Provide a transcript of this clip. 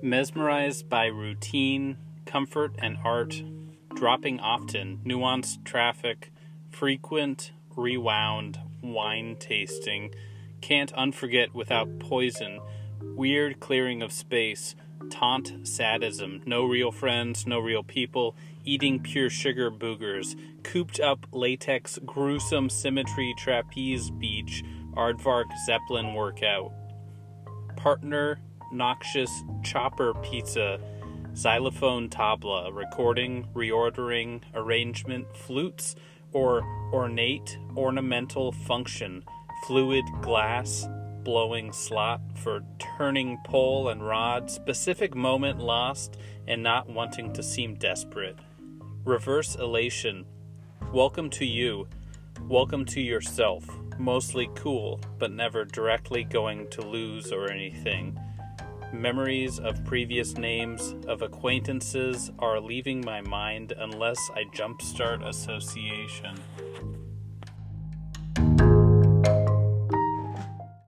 Mesmerized by routine, comfort, and art, dropping often, nuanced traffic, frequent, rewound, wine tasting, can't unforget without poison, weird clearing of space, taunt sadism, no real friends, no real people, eating pure sugar boogers, cooped up latex, gruesome symmetry trapeze beach, aardvark zeppelin workout, partner noxious chopper pizza, xylophone tabla, recording, reordering, arrangement, flutes, or ornate ornamental function, fluid glass, blowing slot for turning pole and rod, specific moment lost and not wanting to seem desperate. Reverse elation. Welcome to you. Welcome to yourself. Mostly cool, but never directly going to lose or anything. Memories of previous names of acquaintances are leaving my mind unless I jumpstart association.